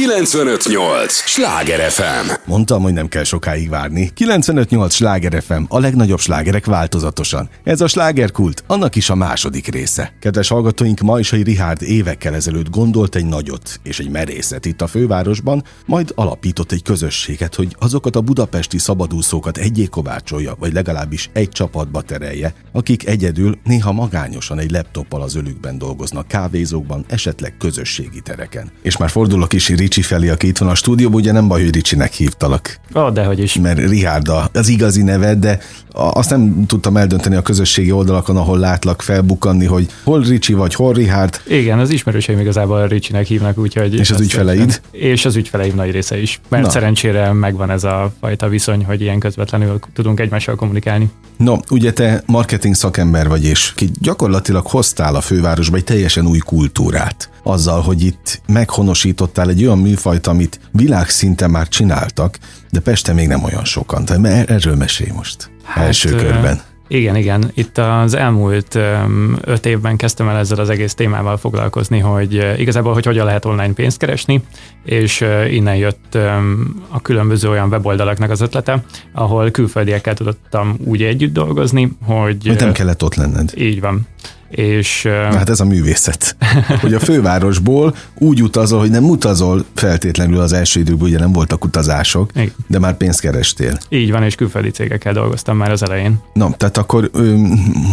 958! Sláger FM! Mondtam, hogy nem kell sokáig várni. 958! Sláger FM, a legnagyobb slágerek változatosan. Ez a slágerkult, annak is a második része. Kedves hallgatóink, Majsai Rihárd évekkel ezelőtt gondolt egy nagyot és egy merészet itt a fővárosban, majd alapított egy közösséget, hogy azokat a budapesti szabadúszókat egyé kovácsolja, vagy legalábbis egy csapatba terelje, akik egyedül, néha magányosan egy laptoppal az ölükben dolgoznak, kávézókban, esetleg közösségi tereken. És már fordulok is Ricsi felé, aki itt van a stúdióban, ugye nem baj, hogy Ricsinek hívtalak. Ó, oh, dehogy is. Mert Rihárda az igazi neved, de azt nem tudtam eldönteni a közösségi oldalakon, ahol látlak felbukkanni, hogy hol Ricsi vagy hol Rihárd. Igen, az ismerőseim igazából Ricsinek hívnak, úgyhogy... És az ügyfeleid? És az ügyfeleim nagy része is. Mert Na. szerencsére megvan ez a fajta viszony, hogy ilyen közvetlenül tudunk egymással kommunikálni. No, ugye te marketing szakember vagy, és ki gyakorlatilag hoztál a fővárosba egy teljesen új kultúrát. Azzal, hogy itt meghonosítottál egy olyan műfajt, amit világszinten már csináltak, de Pesten még nem olyan sokan. Tehát erről mesélj most hát, első körben. Igen, igen. Itt az elmúlt öt évben kezdtem el ezzel az egész témával foglalkozni, hogy igazából, hogy hogyan lehet online pénzt keresni, és innen jött a különböző olyan weboldalaknak az ötlete, ahol külföldiekkel tudottam úgy együtt dolgozni, hogy... Hogy nem kellett ott lenned. Így van. És, hát ez a művészet, hogy a fővárosból úgy utazol, hogy nem utazol feltétlenül az első időben, ugye nem voltak utazások, Igen. de már pénzt kerestél. Így van, és külföldi cégekkel dolgoztam már az elején. Na, tehát akkor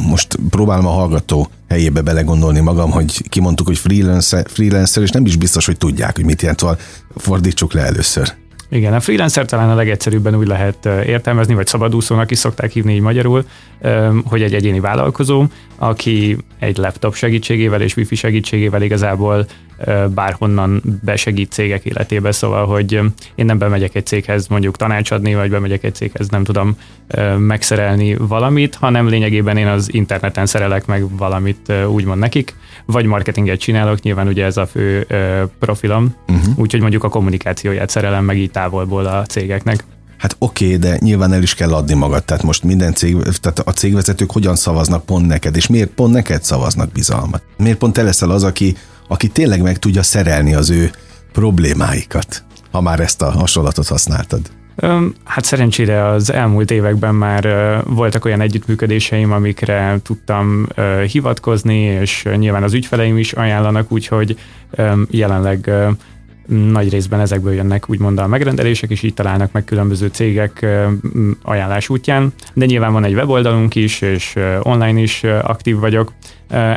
most próbálom a hallgató helyébe belegondolni magam, hogy kimondtuk, hogy freelancer, freelancer, és nem is biztos, hogy tudják, hogy mit jelent, szóval fordítsuk le először. Igen, a freelancer talán a legegyszerűbben úgy lehet értelmezni, vagy szabadúszónak is szokták hívni így magyarul, hogy egy egyéni vállalkozó, aki egy laptop segítségével és wifi segítségével igazából bárhonnan besegít cégek életébe, szóval, hogy én nem bemegyek egy céghez mondjuk tanácsadni, vagy bemegyek egy céghez nem tudom megszerelni valamit, hanem lényegében én az interneten szerelek meg valamit úgymond nekik, vagy marketinget csinálok, nyilván ugye ez a fő profilom, uh-huh. úgyhogy mondjuk a kommunikációját szerelem meg így távolból a cégeknek. Hát oké, okay, de nyilván el is kell adni magad, tehát most minden cég, tehát a cégvezetők hogyan szavaznak pont neked, és miért pont neked szavaznak bizalmat? Miért pont te leszel az, aki, aki tényleg meg tudja szerelni az ő problémáikat, ha már ezt a hasonlatot használtad? Hát szerencsére az elmúlt években már voltak olyan együttműködéseim, amikre tudtam hivatkozni, és nyilván az ügyfeleim is ajánlanak, úgyhogy jelenleg nagy részben ezekből jönnek úgymond a megrendelések, és így találnak meg különböző cégek ajánlás útján, de nyilván van egy weboldalunk is, és online is aktív vagyok.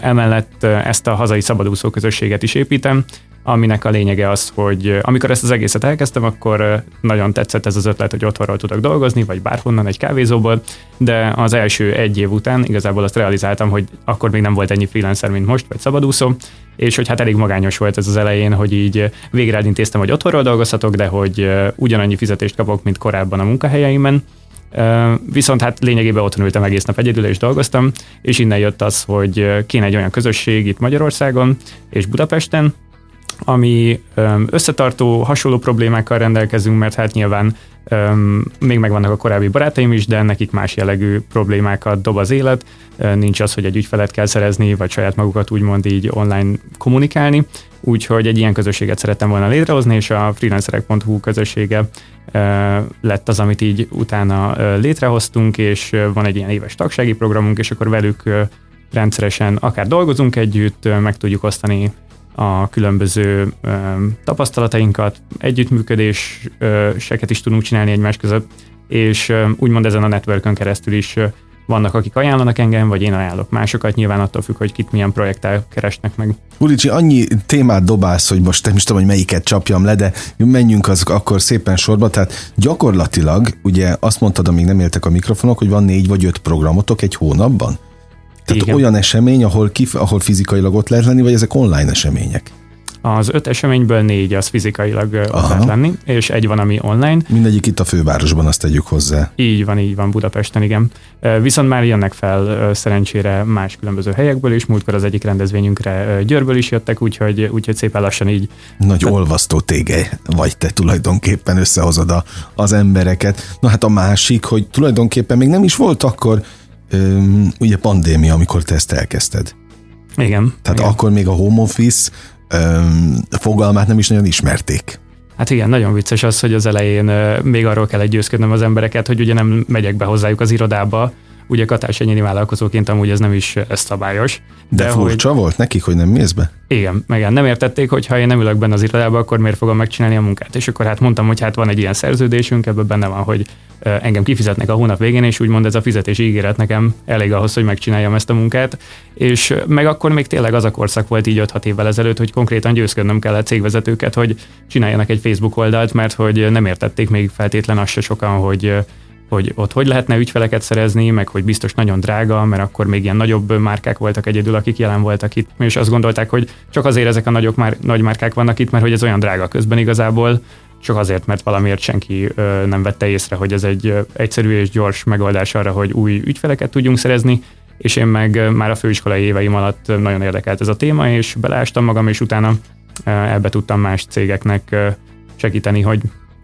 Emellett ezt a hazai szabadúszó közösséget is építem, aminek a lényege az, hogy amikor ezt az egészet elkezdtem, akkor nagyon tetszett ez az ötlet, hogy otthonról tudok dolgozni, vagy bárhonnan egy kávézóból, de az első egy év után igazából azt realizáltam, hogy akkor még nem volt ennyi freelancer, mint most, vagy szabadúszó, és hogy hát elég magányos volt ez az elején, hogy így végre elintéztem, hogy otthonról dolgozhatok, de hogy ugyanannyi fizetést kapok, mint korábban a munkahelyeimben, Viszont hát lényegében otthon ültem egész nap egyedül és dolgoztam, és innen jött az, hogy kéne egy olyan közösség itt Magyarországon és Budapesten, ami összetartó, hasonló problémákkal rendelkezünk, mert hát nyilván még megvannak a korábbi barátaim is, de nekik más jellegű problémákat dob az élet. Nincs az, hogy egy ügyfelet kell szerezni, vagy saját magukat úgymond így online kommunikálni. Úgyhogy egy ilyen közösséget szerettem volna létrehozni, és a freelancerek.hu közössége lett az, amit így utána létrehoztunk, és van egy ilyen éves tagsági programunk, és akkor velük rendszeresen akár dolgozunk együtt, meg tudjuk osztani a különböző tapasztalatainkat, együttműködéseket is tudunk csinálni egymás között, és úgymond ezen a networkön keresztül is vannak, akik ajánlanak engem, vagy én ajánlok másokat, nyilván attól függ, hogy kit milyen projekttel keresnek meg. Ulicsi, annyi témát dobálsz, hogy most nem is tudom, hogy melyiket csapjam le, de menjünk az akkor szépen sorba. Tehát gyakorlatilag, ugye azt mondtad, amíg nem éltek a mikrofonok, hogy van négy vagy öt programotok egy hónapban? Tehát Igen. olyan esemény, ahol, kif- ahol fizikailag ott lehet lenni, vagy ezek online események? Az öt eseményből négy az fizikailag Aha. ott lehet lenni, és egy van, ami online. Mindegyik itt a fővárosban, azt tegyük hozzá. Így van, így van, Budapesten, igen. Viszont már jönnek fel szerencsére más különböző helyekből is, múltkor az egyik rendezvényünkre Győrből is jöttek, úgyhogy, úgyhogy szépen lassan így. Nagy Te... olvasztó tége vagy te tulajdonképpen összehozod a, az embereket. Na hát a másik, hogy tulajdonképpen még nem is volt akkor öm, ugye pandémia, amikor te ezt elkezdted. Igen. Tehát igen. akkor még a home office öm, fogalmát nem is nagyon ismerték. Hát igen, nagyon vicces az, hogy az elején még arról kell győzködnöm az embereket, hogy ugye nem megyek be hozzájuk az irodába, ugye Katás egyéni vállalkozóként amúgy ez nem is szabályos. De, de furcsa hogy, volt nekik, hogy nem mész be? Igen, meg nem értették, hogy ha én nem ülök benne az irodába, akkor miért fogom megcsinálni a munkát. És akkor hát mondtam, hogy hát van egy ilyen szerződésünk, ebben benne van, hogy engem kifizetnek a hónap végén, és úgymond ez a fizetési ígéret nekem elég ahhoz, hogy megcsináljam ezt a munkát. És meg akkor még tényleg az a korszak volt így 5-6 évvel ezelőtt, hogy konkrétan győzködnöm kellett cégvezetőket, hogy csináljanak egy Facebook oldalt, mert hogy nem értették még feltétlen azt se sokan, hogy hogy ott hogy lehetne ügyfeleket szerezni, meg hogy biztos nagyon drága, mert akkor még ilyen nagyobb márkák voltak egyedül, akik jelen voltak itt, és azt gondolták, hogy csak azért ezek a nagyok már, nagy márkák vannak itt, mert hogy ez olyan drága közben igazából, csak azért, mert valamiért senki ö, nem vette észre, hogy ez egy ö, egyszerű és gyors megoldás arra, hogy új ügyfeleket tudjunk szerezni, és én meg már a főiskolai éveim alatt nagyon érdekelt ez a téma, és beleástam magam, és utána ebbe tudtam más cégeknek segíteni, hogy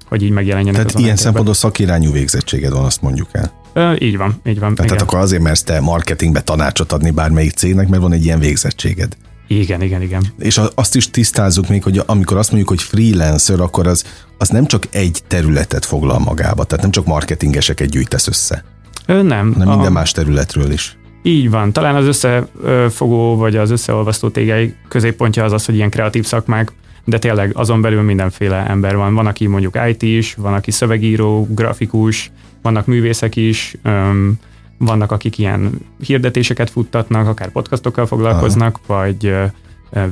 hogy így megjelenjenek Tehát ilyen szempontból szakirányú végzettséged van, azt mondjuk el. Ö, így van, így van. Tehát, tehát akkor azért mersz te marketingbe tanácsot adni bármelyik cégnek, mert van egy ilyen végzettséged. Igen, igen, igen. És azt is tisztázzuk még, hogy amikor azt mondjuk, hogy freelancer, akkor az, az nem csak egy területet foglal magába, tehát nem csak marketingeseket gyűjtesz össze. Ö, nem. Hanem minden a... más területről is. Így van. Talán az összefogó vagy az összeolvasztó tégei középpontja az az, hogy ilyen kreatív szakmák de tényleg azon belül mindenféle ember van. Van, aki mondjuk IT is, van, aki szövegíró, grafikus, vannak művészek is, öm, vannak, akik ilyen hirdetéseket futtatnak, akár podcastokkal foglalkoznak, Aha. vagy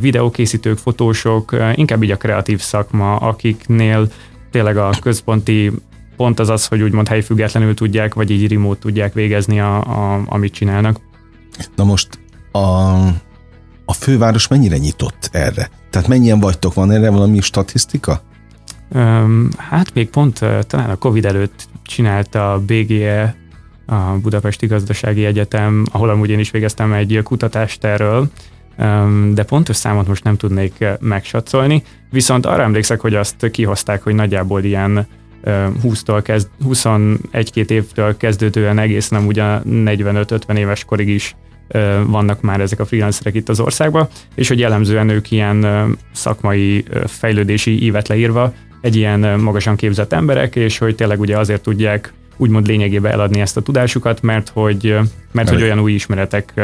videókészítők, fotósok, inkább így a kreatív szakma, akiknél tényleg a központi pont az az, hogy úgymond helyfüggetlenül tudják, vagy így remote tudják végezni, a, a, amit csinálnak. Na most a, a főváros mennyire nyitott erre? Tehát mennyien vagytok? Van erre valami statisztika? Hát még pont talán a Covid előtt csinálta a BGE, a Budapesti Gazdasági Egyetem, ahol amúgy én is végeztem egy kutatást erről, de pontos számot most nem tudnék megsatszolni, viszont arra emlékszek, hogy azt kihozták, hogy nagyjából ilyen 20-tól kezd, 21-2 évtől kezdődően egészen úgy a 45-50 éves korig is vannak már ezek a freelancerek itt az országban, és hogy jellemzően ők ilyen szakmai fejlődési ívet leírva egy ilyen magasan képzett emberek, és hogy tényleg ugye azért tudják úgymond lényegében eladni ezt a tudásukat, mert hogy, mert hogy olyan új ismeretek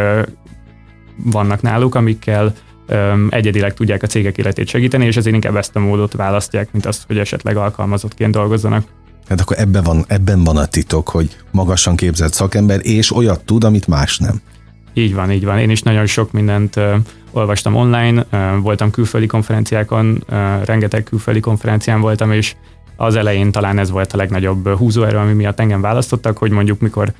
vannak náluk, amikkel egyedileg tudják a cégek életét segíteni, és ezért inkább ezt a módot választják, mint azt, hogy esetleg alkalmazottként dolgozzanak. Hát akkor ebben van, ebben van a titok, hogy magasan képzett szakember, és olyat tud, amit más nem. Így van, így van. Én is nagyon sok mindent uh, olvastam online, uh, voltam külföldi konferenciákon, uh, rengeteg külföldi konferencián voltam, és az elején talán ez volt a legnagyobb húzóerő, ami miatt engem választottak, hogy mondjuk mikor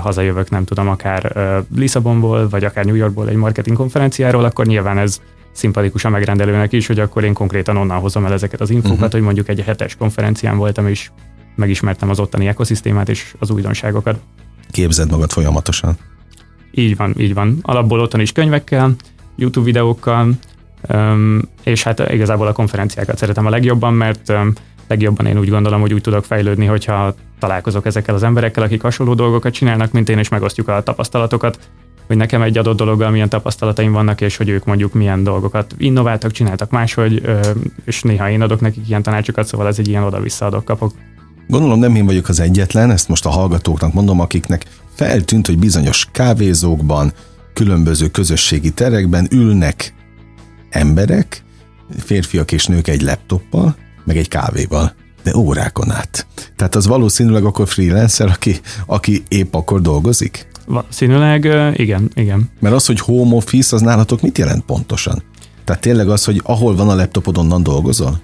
hazajövök, nem tudom, akár Lisszabonból, vagy akár New Yorkból egy marketing konferenciáról, akkor nyilván ez szimpatikus a megrendelőnek is, hogy akkor én konkrétan onnan hozom el ezeket az infókat, uh-huh. hogy mondjuk egy hetes konferencián voltam, és megismertem az ottani ekoszisztémát és az újdonságokat. Képzeld magad folyamatosan. Így van, így van. Alapból otthon is könyvekkel, YouTube videókkal, és hát igazából a konferenciákat szeretem a legjobban, mert legjobban én úgy gondolom, hogy úgy tudok fejlődni, hogyha találkozok ezekkel az emberekkel, akik hasonló dolgokat csinálnak, mint én, és megosztjuk a tapasztalatokat, hogy nekem egy adott dologgal milyen tapasztalataim vannak, és hogy ők mondjuk milyen dolgokat innováltak, csináltak máshogy, és néha én adok nekik ilyen tanácsokat, szóval ez egy ilyen oda-vissza adok kapok. Gondolom nem én vagyok az egyetlen, ezt most a hallgatóknak mondom, akiknek feltűnt, hogy bizonyos kávézókban, különböző közösségi terekben ülnek emberek, férfiak és nők egy laptoppal, meg egy kávéval, de órákon át. Tehát az valószínűleg akkor freelancer, aki, aki épp akkor dolgozik? Valószínűleg igen, igen. Mert az, hogy home office, az nálatok mit jelent pontosan? Tehát tényleg az, hogy ahol van a laptopod, onnan dolgozol?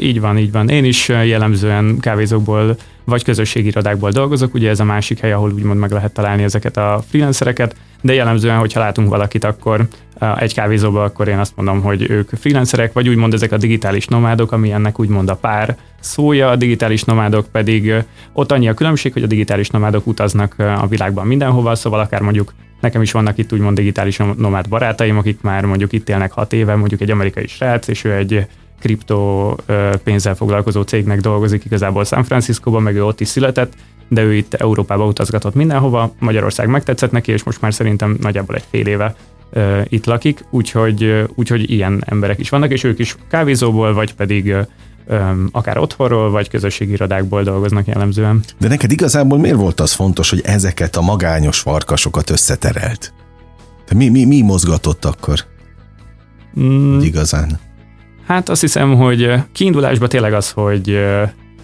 Így van, így van. Én is jellemzően kávézókból vagy közösségi irodákból dolgozok, ugye ez a másik hely, ahol úgymond meg lehet találni ezeket a freelancereket, de jellemzően, hogyha látunk valakit, akkor egy kávézóba, akkor én azt mondom, hogy ők freelancerek, vagy úgymond ezek a digitális nomádok, ami ennek úgymond a pár szója, a digitális nomádok pedig ott annyi a különbség, hogy a digitális nomádok utaznak a világban mindenhova, szóval akár mondjuk nekem is vannak itt úgymond digitális nomád barátaim, akik már mondjuk itt élnek hat éve, mondjuk egy amerikai srác, és ő egy kriptó pénzzel foglalkozó cégnek dolgozik igazából San Franciscóban, meg ő ott is született, de ő itt Európába utazgatott mindenhova, Magyarország megtetszett neki, és most már szerintem nagyjából egy fél éve itt lakik, úgyhogy, úgyhogy ilyen emberek is vannak, és ők is kávézóból, vagy pedig akár otthonról, vagy közösségi irodákból dolgoznak jellemzően. De neked igazából miért volt az fontos, hogy ezeket a magányos farkasokat összeterelt? De mi, mi, mi mozgatott akkor? Mm, igazán. Hát azt hiszem, hogy kiindulásban tényleg az, hogy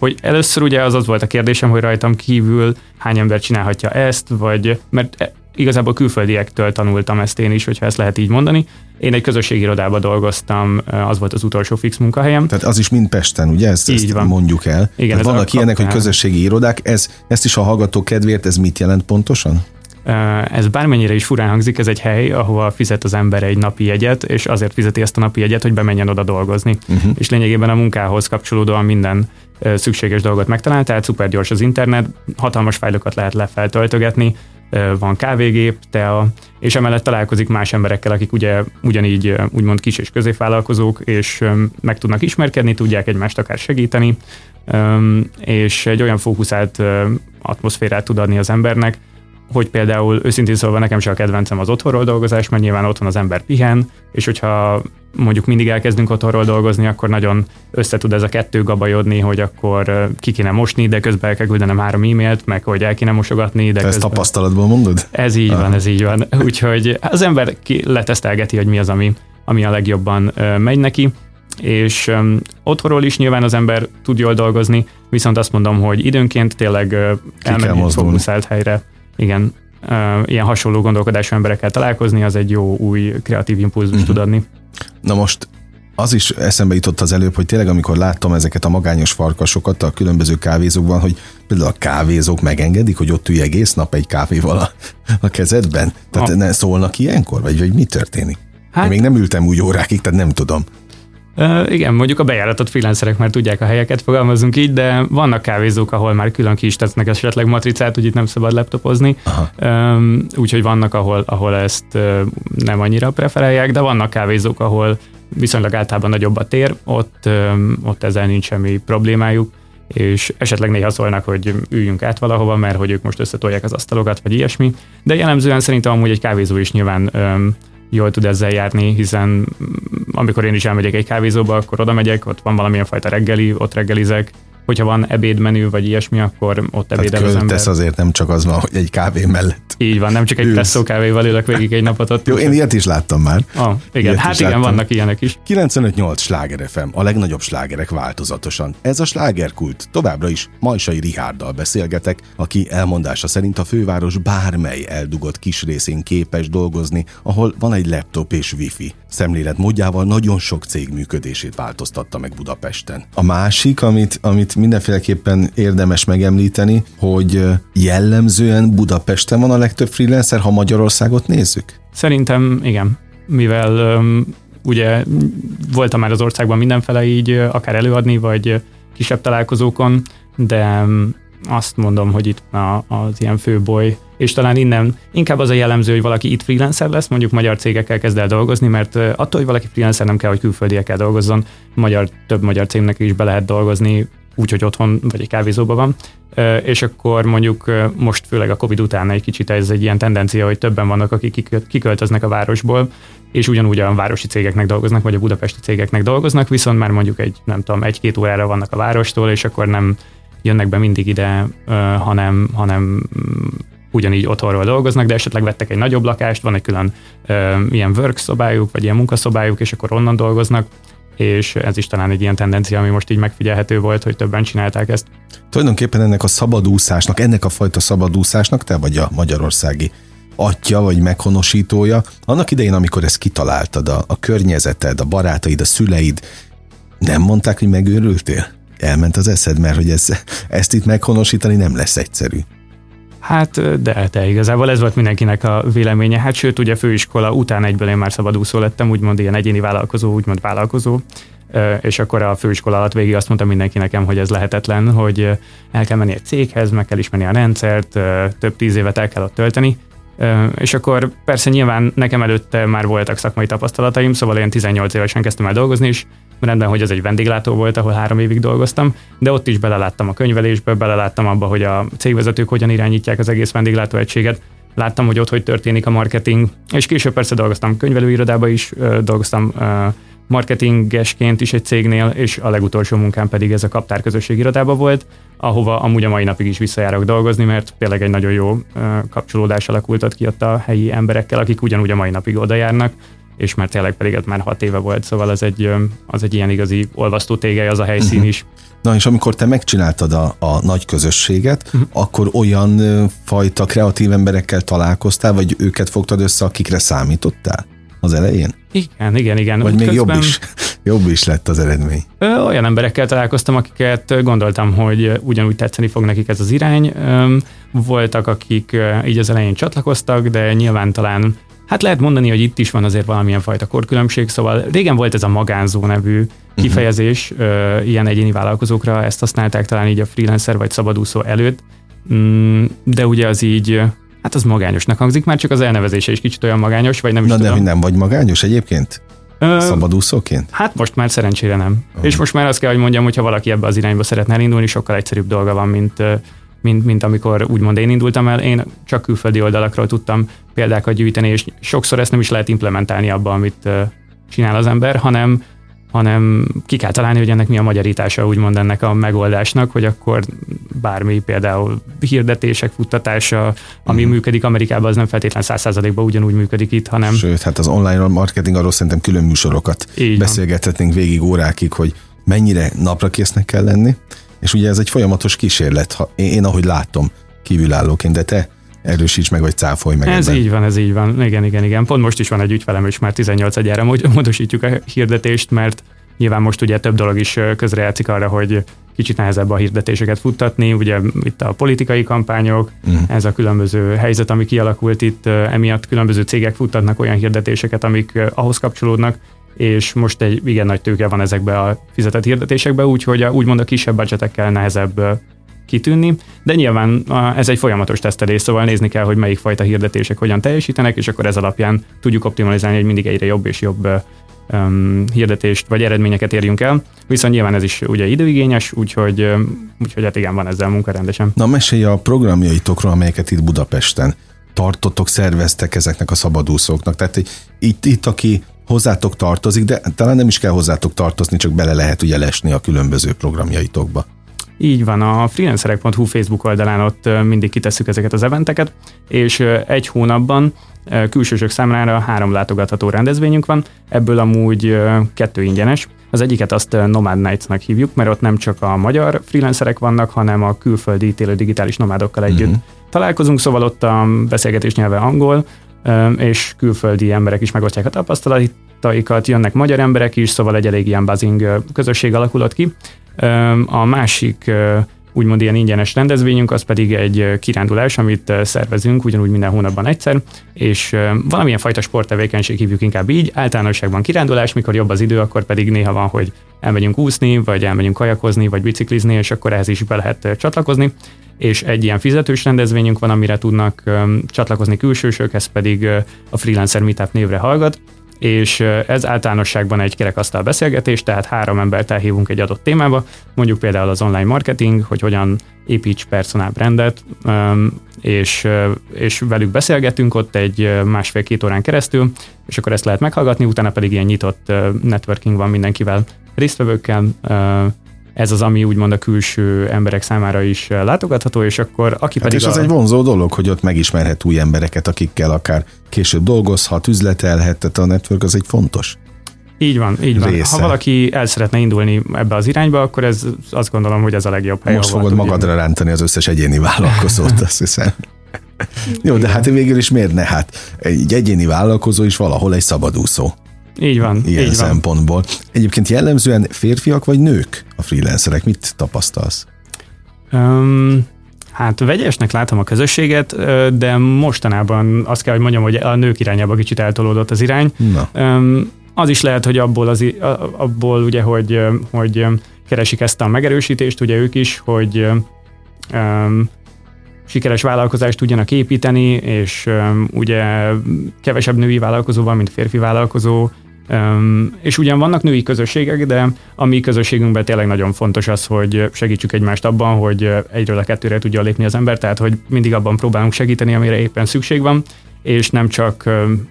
hogy először ugye az az volt a kérdésem, hogy rajtam kívül hány ember csinálhatja ezt, vagy mert e, igazából külföldiektől tanultam ezt én is, hogyha ezt lehet így mondani. Én egy közösségi irodában dolgoztam, az volt az utolsó fix munkahelyem. Tehát az is mind Pesten, ugye? Ezt, így ezt van. mondjuk el. Igen, Tehát vannak ilyenek, hogy közösségi irodák, ez, ezt is a hallgató kedvéért, ez mit jelent pontosan? Ez bármennyire is furán hangzik, ez egy hely, ahova fizet az ember egy napi jegyet, és azért fizeti ezt a napi jegyet, hogy bemenjen oda dolgozni. Uh-huh. És lényegében a munkához kapcsolódóan minden szükséges dolgot megtalál, tehát szuper gyors az internet, hatalmas fájlokat lehet lefeltöltögetni, van kávégép, tea, és emellett találkozik más emberekkel, akik ugye ugyanígy úgymond kis és középvállalkozók, és meg tudnak ismerkedni, tudják egymást akár segíteni, és egy olyan fókuszált atmoszférát tud adni az embernek, hogy például őszintén szólva nekem csak a kedvencem az otthonról dolgozás, mert nyilván otthon az ember pihen, és hogyha mondjuk mindig elkezdünk otthonról dolgozni, akkor nagyon össze tud ez a kettő gabajodni, hogy akkor ki kéne mosni, de közben el kell küldenem három e-mailt, meg hogy el kéne mosogatni. De Te közben... ezt tapasztalatból mondod? Ez így Aha. van, ez így van. Úgyhogy az ember ki letesztelgeti, hogy mi az, ami, ami a legjobban megy neki és um, otthonról is nyilván az ember tud jól dolgozni, viszont azt mondom, hogy időnként tényleg uh, elmenni fókuszált helyre igen, ilyen hasonló gondolkodású emberekkel találkozni, az egy jó új kreatív impulzus uh-huh. tud adni. Na most az is eszembe jutott az előbb, hogy tényleg amikor láttam ezeket a magányos farkasokat a különböző kávézókban, hogy például a kávézók megengedik, hogy ott ülj egész nap egy kávéval a, a kezedben? Tehát a... ne szólnak ilyenkor? Vagy, vagy mi történik? Hát... Én még nem ültem úgy órákig, tehát nem tudom. Uh, igen, mondjuk a bejáratott freelancerek már tudják a helyeket, fogalmazunk így, de vannak kávézók, ahol már külön ki is tesznek esetleg matricát, hogy itt nem szabad laptopozni. Um, úgyhogy vannak, ahol, ahol ezt uh, nem annyira preferálják, de vannak kávézók, ahol viszonylag általában nagyobb a tér, ott, um, ott ezzel nincs semmi problémájuk és esetleg néha szólnak, hogy üljünk át valahova, mert hogy ők most összetolják az asztalokat, vagy ilyesmi. De jellemzően szerintem amúgy egy kávézó is nyilván um, jól tud ezzel járni, hiszen amikor én is elmegyek egy kávézóba, akkor oda megyek, ott van valamilyen fajta reggeli, ott reggelizek, hogyha van ebédmenü vagy ilyesmi, akkor ott ebédel az ember. azért nem csak az van, hogy egy kávé mellett. Így van, nem csak egy presszó kávéval ülök végig egy napot ott. Jó, én ilyet is láttam már. Oh, igen, ilyet hát igen, láttam. vannak ilyenek is. 95-8 sláger FM, a legnagyobb slágerek változatosan. Ez a slágerkult. Továbbra is Majsai Rihárdal beszélgetek, aki elmondása szerint a főváros bármely eldugott kis részén képes dolgozni, ahol van egy laptop és wifi. Szemlélet módjával nagyon sok cég működését változtatta meg Budapesten. A másik, amit, amit mindenféleképpen érdemes megemlíteni, hogy jellemzően Budapesten van a legtöbb freelancer, ha Magyarországot nézzük? Szerintem igen, mivel ugye voltam már az országban mindenfele így akár előadni, vagy kisebb találkozókon, de azt mondom, hogy itt az ilyen főboly, és talán innen inkább az a jellemző, hogy valaki itt freelancer lesz, mondjuk magyar cégekkel kezd el dolgozni, mert attól, hogy valaki freelancer nem kell, hogy külföldiekkel dolgozzon, magyar, több magyar cégnek is be lehet dolgozni, úgyhogy otthon vagy egy kávézóban van, és akkor mondjuk most főleg a Covid után egy kicsit ez egy ilyen tendencia, hogy többen vannak, akik kiköltöznek a városból, és ugyanúgy a városi cégeknek dolgoznak, vagy a budapesti cégeknek dolgoznak, viszont már mondjuk egy, nem tudom, egy-két órára vannak a várostól, és akkor nem jönnek be mindig ide, hanem, hanem mm, ugyanígy otthonról dolgoznak, de esetleg vettek egy nagyobb lakást, van egy külön ilyen work szobájuk, vagy ilyen munkaszobájuk, és akkor onnan dolgoznak, és ez is talán egy ilyen tendencia, ami most így megfigyelhető volt, hogy többen csinálták ezt. Tulajdonképpen ennek a szabadúszásnak, ennek a fajta szabadúszásnak te vagy a magyarországi atya vagy meghonosítója. Annak idején, amikor ezt kitaláltad, a, a környezeted, a barátaid, a szüleid, nem mondták, hogy megőrültél? Elment az eszed, mert hogy ez, ezt itt meghonosítani nem lesz egyszerű. Hát, de, de igazából ez volt mindenkinek a véleménye. Hát sőt, ugye főiskola után egyből én már szabadúszó lettem, úgymond ilyen egyéni vállalkozó, úgymond vállalkozó, és akkor a főiskola alatt végig azt mondta mindenki nekem, hogy ez lehetetlen, hogy el kell menni egy céghez, meg kell ismerni a rendszert, több tíz évet el kell ott tölteni, és akkor persze nyilván nekem előtte már voltak szakmai tapasztalataim, szóval én 18 évesen kezdtem el dolgozni, és rendben, hogy ez egy vendéglátó volt, ahol három évig dolgoztam, de ott is beleláttam a könyvelésbe, beleláttam abba, hogy a cégvezetők hogyan irányítják az egész vendéglátó egységet, láttam, hogy ott hogy történik a marketing, és később persze dolgoztam könyvelőirodába is, dolgoztam marketingesként is egy cégnél, és a legutolsó munkám pedig ez a kaptár közösség irodában volt, ahova amúgy a mai napig is visszajárok dolgozni, mert tényleg egy nagyon jó kapcsolódás alakult ott ki ott a helyi emberekkel, akik ugyanúgy a mai napig oda járnak, és már tényleg pedig ez már hat éve volt, szóval az egy, az egy ilyen igazi olvasztó tégely az a helyszín uh-huh. is. Na és amikor te megcsináltad a, a nagy közösséget, uh-huh. akkor olyan fajta kreatív emberekkel találkoztál, vagy őket fogtad össze, akikre számítottál az elején? Igen, igen, igen. Vagy még jobb is, jobb is lett az eredmény. Ö, olyan emberekkel találkoztam, akiket gondoltam, hogy ugyanúgy tetszeni fog nekik ez az irány. Ö, voltak, akik így az elején csatlakoztak, de nyilván talán Hát lehet mondani, hogy itt is van azért valamilyen fajta korkülönbség, szóval régen volt ez a magánzó nevű mhm. kifejezés uh-huh. ilyen egyéni vállalkozókra, ezt használták talán így a freelancer vagy szabadúszó előtt, mm, de ugye az így Hát az magányosnak hangzik, már csak az elnevezése is kicsit olyan magányos, vagy nem is Na, tudom. de nem vagy magányos egyébként? Ö, Szabadúszóként? Hát most már szerencsére nem. Uh. És most már azt kell, hogy mondjam, hogy ha valaki ebbe az irányba szeretne elindulni, sokkal egyszerűbb dolga van, mint mint, mint amikor úgymond én indultam el, én csak külföldi oldalakról tudtam példákat gyűjteni, és sokszor ezt nem is lehet implementálni abba, amit csinál az ember, hanem hanem ki kell találni, hogy ennek mi a magyarítása, úgymond ennek a megoldásnak, hogy akkor bármi például hirdetések futtatása, ami mm. működik Amerikában, az nem feltétlen száz százalékban ugyanúgy működik itt, hanem... Sőt, hát az online marketing arról szerintem külön műsorokat Így beszélgethetnénk végig órákig, hogy mennyire napra késznek kell lenni, és ugye ez egy folyamatos kísérlet, ha én ahogy látom kívülállóként, de te erősíts meg, vagy cáfolj meg. Ez ebben. így van, ez így van. Igen, igen, igen. Pont most is van egy ügyfelem, és már 18 egyára módosítjuk a hirdetést, mert nyilván most ugye több dolog is közrejátszik arra, hogy kicsit nehezebb a hirdetéseket futtatni, ugye itt a politikai kampányok, mm. ez a különböző helyzet, ami kialakult itt, emiatt különböző cégek futtatnak olyan hirdetéseket, amik ahhoz kapcsolódnak, és most egy igen nagy tőke van ezekbe a fizetett hirdetésekbe, úgyhogy a, úgymond a kisebb budgetekkel nehezebb kitűnni, de nyilván ez egy folyamatos tesztelés, szóval nézni kell, hogy melyik fajta hirdetések hogyan teljesítenek, és akkor ez alapján tudjuk optimalizálni, hogy mindig egyre jobb és jobb um, hirdetést vagy eredményeket érjünk el. Viszont nyilván ez is ugye időigényes, úgyhogy, úgyhogy hát igen, van ezzel munka rendesen. Na mesélj a programjaitokról, amelyeket itt Budapesten tartottok, szerveztek ezeknek a szabadúszóknak. Tehát itt, itt aki hozzátok tartozik, de talán nem is kell hozzátok tartozni, csak bele lehet ugye lesni a különböző programjaitokba. Így van, a freelancerek.hu Facebook oldalán ott mindig kitesszük ezeket az eventeket, és egy hónapban külsősök számára három látogatható rendezvényünk van, ebből amúgy kettő ingyenes. Az egyiket azt Nomad Nights-nak hívjuk, mert ott nem csak a magyar freelancerek vannak, hanem a külföldi télő digitális nomádokkal együtt uh-huh. találkozunk, szóval ott a beszélgetés nyelve angol, és külföldi emberek is megosztják a tapasztalataikat, jönnek magyar emberek is, szóval egy elég ilyen buzzing közösség alakulott ki. A másik úgymond ilyen ingyenes rendezvényünk, az pedig egy kirándulás, amit szervezünk ugyanúgy minden hónapban egyszer, és valamilyen fajta sporttevékenység hívjuk inkább így, általánosságban kirándulás, mikor jobb az idő, akkor pedig néha van, hogy elmegyünk úszni, vagy elmegyünk kajakozni, vagy biciklizni, és akkor ehhez is be lehet csatlakozni. És egy ilyen fizetős rendezvényünk van, amire tudnak csatlakozni külsősök, ez pedig a Freelancer Meetup névre hallgat, és ez általánosságban egy kerekasztal beszélgetés, tehát három embert elhívunk egy adott témába, mondjuk például az online marketing, hogy hogyan építs personal brandet, és, és velük beszélgetünk ott egy másfél-két órán keresztül, és akkor ezt lehet meghallgatni, utána pedig ilyen nyitott networking van mindenkivel, résztvevőkkel, ez az, ami úgymond a külső emberek számára is látogatható, és akkor aki hát pedig... És az a... egy vonzó dolog, hogy ott megismerhet új embereket, akikkel akár később dolgozhat, üzletelhet, tehát a network az egy fontos így van, így van. Része. Ha valaki el szeretne indulni ebbe az irányba, akkor ez azt gondolom, hogy ez a legjobb hely. Most fogod magadra rántani az összes egyéni vállalkozót, azt hiszem. Jó, de hát végül is miért ne? Hát egy egyéni vállalkozó is valahol egy szabadúszó. Így van. Ilyen így szempontból. Van. Egyébként jellemzően férfiak vagy nők a freelancerek? Mit tapasztalsz? Um, hát vegyesnek látom a közösséget, de mostanában azt kell, hogy mondjam, hogy a nők irányába kicsit eltolódott az irány. Na. Az is lehet, hogy abból, az, abból ugye, hogy, hogy keresik ezt a megerősítést, ugye ők is, hogy sikeres vállalkozást tudjanak építeni, és ugye kevesebb női vállalkozó van, mint férfi vállalkozó, és ugyan vannak női közösségek, de a mi közösségünkben tényleg nagyon fontos az, hogy segítsük egymást abban, hogy egyről a kettőre tudja lépni az ember, tehát hogy mindig abban próbálunk segíteni, amire éppen szükség van, és nem csak,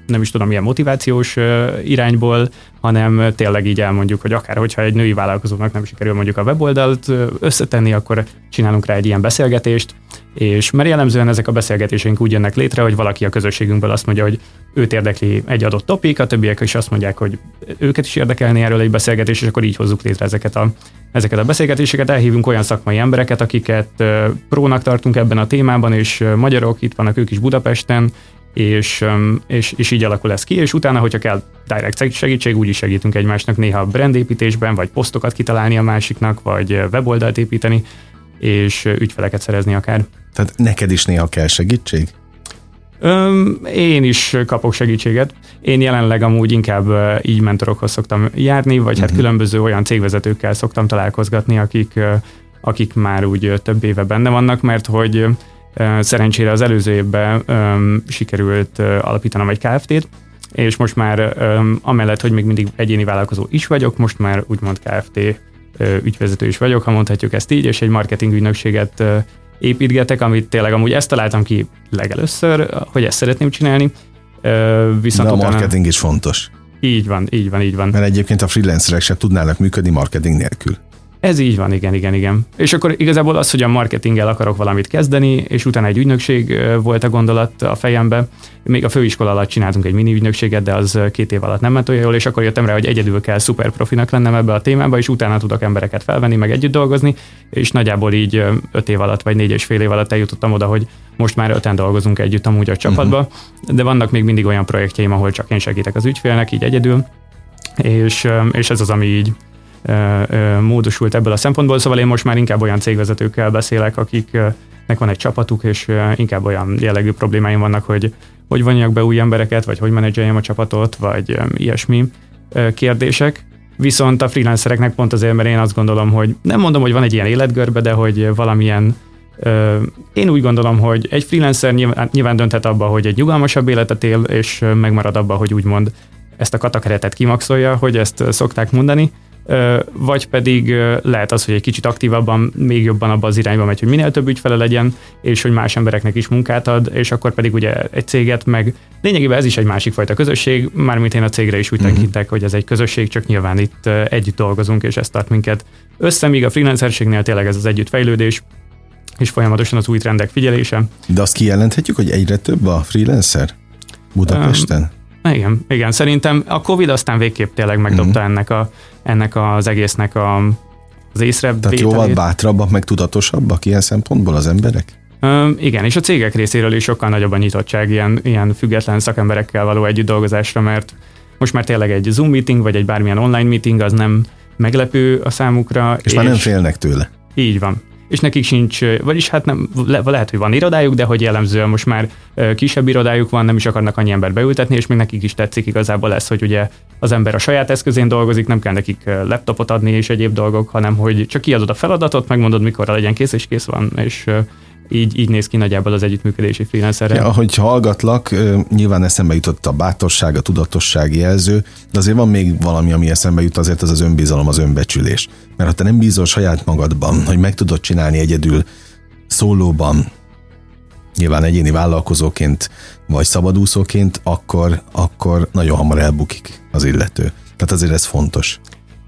nem is tudom, ilyen motivációs irányból, hanem tényleg így elmondjuk, hogy akár hogyha egy női vállalkozónak nem sikerül mondjuk a weboldalt összetenni, akkor csinálunk rá egy ilyen beszélgetést, és mert jellemzően ezek a beszélgetéseink úgy jönnek létre, hogy valaki a közösségünkből azt mondja, hogy őt érdekli egy adott topik, a többiek is azt mondják, hogy őket is érdekelni erről egy beszélgetés, és akkor így hozzuk létre ezeket a, ezeket a beszélgetéseket. Elhívunk olyan szakmai embereket, akiket prónak tartunk ebben a témában, és magyarok, itt vannak ők is Budapesten, és, és, és így alakul ez ki, és utána, hogyha kell direct segítség, úgy is segítünk egymásnak néha brandépítésben, vagy posztokat kitalálni a másiknak, vagy weboldalt építeni, és ügyfeleket szerezni akár. Tehát neked is néha kell segítség? Öm, én is kapok segítséget. Én jelenleg amúgy inkább így mentorokhoz szoktam járni, vagy uh-huh. hát mhm. különböző olyan cégvezetőkkel szoktam találkozgatni, akik, akik már úgy több éve benne vannak, mert hogy Szerencsére az előző évben sikerült alapítanom egy KFT-t, és most már amellett, hogy még mindig egyéni vállalkozó is vagyok, most már úgymond KFT ügyvezető is vagyok, ha mondhatjuk ezt így, és egy marketing ügynökséget építgetek, amit tényleg amúgy ezt találtam ki legelőször, hogy ezt szeretném csinálni. Viszont De a utána... marketing is fontos. Így van, így van, így van. Mert egyébként a freelancerek sem tudnának működni marketing nélkül. Ez így van, igen, igen, igen. És akkor igazából az, hogy a marketinggel akarok valamit kezdeni, és utána egy ügynökség volt a gondolat a fejembe. Még a főiskola alatt csináltunk egy mini ügynökséget, de az két év alatt nem ment olyan jól, és akkor jöttem rá, hogy egyedül kell szuper profinak lennem ebbe a témába, és utána tudok embereket felvenni, meg együtt dolgozni, és nagyjából így öt év alatt, vagy négy és fél év alatt eljutottam oda, hogy most már öten dolgozunk együtt amúgy a csapatba, uh-huh. de vannak még mindig olyan projektjeim, ahol csak én segítek az ügyfélnek, így egyedül, és, és ez az, ami így módosult ebből a szempontból, szóval én most már inkább olyan cégvezetőkkel beszélek, akiknek van egy csapatuk, és inkább olyan jellegű problémáim vannak, hogy hogy vonjak be új embereket, vagy hogy menedzseljem a csapatot, vagy ilyesmi kérdések. Viszont a freelancereknek pont azért, mert én azt gondolom, hogy nem mondom, hogy van egy ilyen életgörbe, de hogy valamilyen én úgy gondolom, hogy egy freelancer nyilván, dönthet abba, hogy egy nyugalmasabb életet él, és megmarad abba, hogy úgymond ezt a katakeretet kimaxolja, hogy ezt szokták mondani, vagy pedig lehet az, hogy egy kicsit aktívabban, még jobban abba az irányba megy, hogy minél több ügyfele legyen, és hogy más embereknek is munkát ad, és akkor pedig ugye egy céget meg lényegében ez is egy másik fajta közösség, mármint én a cégre is úgy uh-huh. tekintek, hogy ez egy közösség, csak nyilván itt együtt dolgozunk, és ez tart minket össze, míg a freelancerségnél tényleg ez az együttfejlődés, és folyamatosan az új trendek figyelése. De azt kijelenthetjük, hogy egyre több a freelancer Budapesten? Um, igen, igen, szerintem a Covid aztán végképp tényleg megdobta uh-huh. ennek, a, ennek az egésznek a, az észre. Tehát jóval bátrabbak, meg tudatosabbak ilyen szempontból az emberek? Ö, igen, és a cégek részéről is sokkal nagyobb a nyitottság ilyen, ilyen független szakemberekkel való együtt dolgozásra, mert most már tényleg egy Zoom meeting, vagy egy bármilyen online meeting az nem meglepő a számukra. És, és már nem félnek tőle. Így van és nekik sincs, vagyis hát nem, le, lehet, hogy van irodájuk, de hogy jellemzően most már kisebb irodájuk van, nem is akarnak annyi ember beültetni, és még nekik is tetszik igazából lesz, hogy ugye az ember a saját eszközén dolgozik, nem kell nekik laptopot adni és egyéb dolgok, hanem hogy csak kiadod a feladatot, megmondod, mikorra legyen kész, és kész van, és így, így néz ki nagyjából az együttműködési freelancerrel. Ja, ahogy hallgatlak, nyilván eszembe jutott a bátorság, a tudatosság jelző, de azért van még valami, ami eszembe jut, azért az az önbizalom, az önbecsülés. Mert ha te nem bízol saját magadban, hogy meg tudod csinálni egyedül szólóban, nyilván egyéni vállalkozóként vagy szabadúszóként, akkor, akkor nagyon hamar elbukik az illető. Tehát azért ez fontos.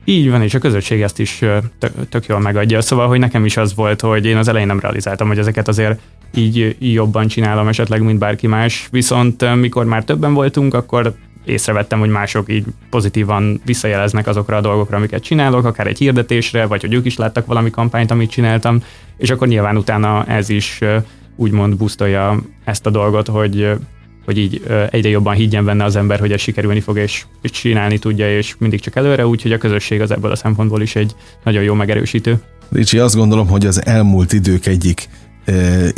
Így van, és a közösség ezt is tök, tök jól megadja. Szóval, hogy nekem is az volt, hogy én az elején nem realizáltam, hogy ezeket azért így jobban csinálom esetleg, mint bárki más. Viszont mikor már többen voltunk, akkor észrevettem, hogy mások így pozitívan visszajeleznek azokra a dolgokra, amiket csinálok, akár egy hirdetésre, vagy hogy ők is láttak valami kampányt, amit csináltam, és akkor nyilván utána ez is úgymond busztolja ezt a dolgot, hogy hogy így egyre jobban higgyen benne az ember, hogy ez sikerülni fog, és, és csinálni tudja, és mindig csak előre, úgyhogy a közösség az ebből a szempontból is egy nagyon jó megerősítő. Ricsi, azt gondolom, hogy az elmúlt idők egyik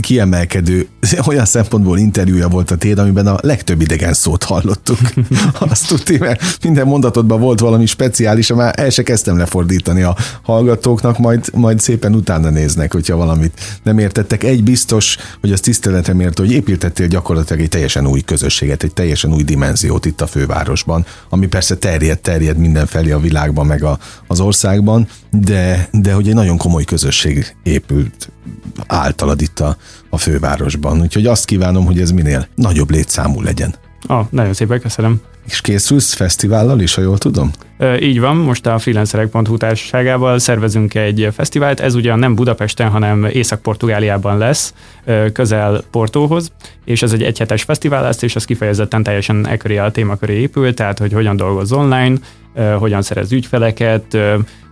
kiemelkedő, olyan szempontból interjúja volt a téd, amiben a legtöbb idegen szót hallottuk. Azt tudti, mert minden mondatodban volt valami speciális, már el se kezdtem lefordítani a hallgatóknak, majd, majd szépen utána néznek, hogyha valamit nem értettek. Egy biztos, hogy az tiszteletem ért, hogy építettél gyakorlatilag egy teljesen új közösséget, egy teljesen új dimenziót itt a fővárosban, ami persze terjed, terjed mindenfelé a világban, meg a, az országban, de, de hogy egy nagyon komoly közösség épült általad itt a, a fővárosban. Úgyhogy azt kívánom, hogy ez minél nagyobb létszámú legyen. Ah, nagyon szépen köszönöm. És készülsz fesztivállal is, ha jól tudom? Így van, most a freelancerek.hu társaságával szervezünk egy fesztivált, ez ugyan nem Budapesten, hanem Észak-Portugáliában lesz, közel Portóhoz, és ez egy egyhetes fesztivál lesz, és ez kifejezetten teljesen e köré a téma köré épül, tehát hogy hogyan dolgoz online, hogyan szerez ügyfeleket,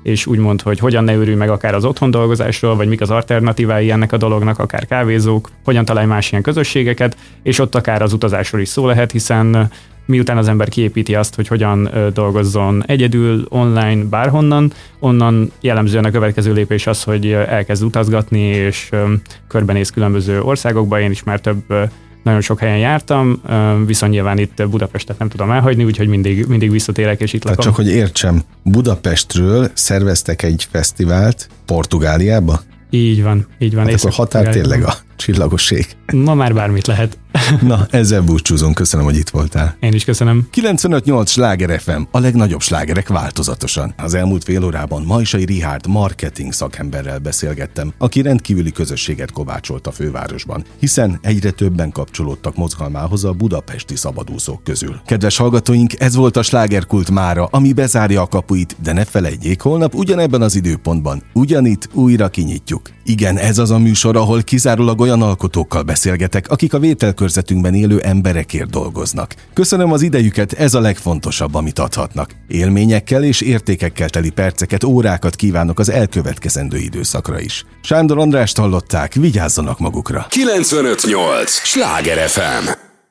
és úgymond, hogy hogyan ne őrülj meg akár az otthon dolgozásról, vagy mik az alternatívái ennek a dolognak, akár kávézók, hogyan találj más ilyen közösségeket, és ott akár az utazásról is szó lehet, hiszen miután az ember kiépíti azt, hogy hogyan dolgozzon egyedül, online, bárhonnan, onnan jellemzően a következő lépés az, hogy elkezd utazgatni, és körbenéz különböző országokba, én is már több nagyon sok helyen jártam, viszont nyilván itt Budapestet nem tudom elhagyni, úgyhogy mindig, mindig visszatérek, és itt Tehát lakom. csak, hogy értsem, Budapestről szerveztek egy fesztivált Portugáliába? Így van, így van. Hát akkor határ tényleg a csillagoség. Ma már bármit lehet. Na, ezzel búcsúzunk. Köszönöm, hogy itt voltál. Én is köszönöm. 95.8 Sláger FM, a legnagyobb slágerek változatosan. Az elmúlt fél órában Majsai Rihárd marketing szakemberrel beszélgettem, aki rendkívüli közösséget kovácsolt a fővárosban, hiszen egyre többen kapcsolódtak mozgalmához a budapesti szabadúszók közül. Kedves hallgatóink, ez volt a slágerkult mára, ami bezárja a kapuit, de ne felejtjék, holnap ugyanebben az időpontban, ugyanitt újra kinyitjuk. Igen, ez az a műsor, ahol kizárólag olyan alkotókkal beszélgetek, akik a vételkörzetünkben élő emberekért dolgoznak. Köszönöm az idejüket, ez a legfontosabb, amit adhatnak. Élményekkel és értékekkel teli perceket, órákat kívánok az elkövetkezendő időszakra is. Sándor Andrást hallották, vigyázzanak magukra. 958! Sláger FM!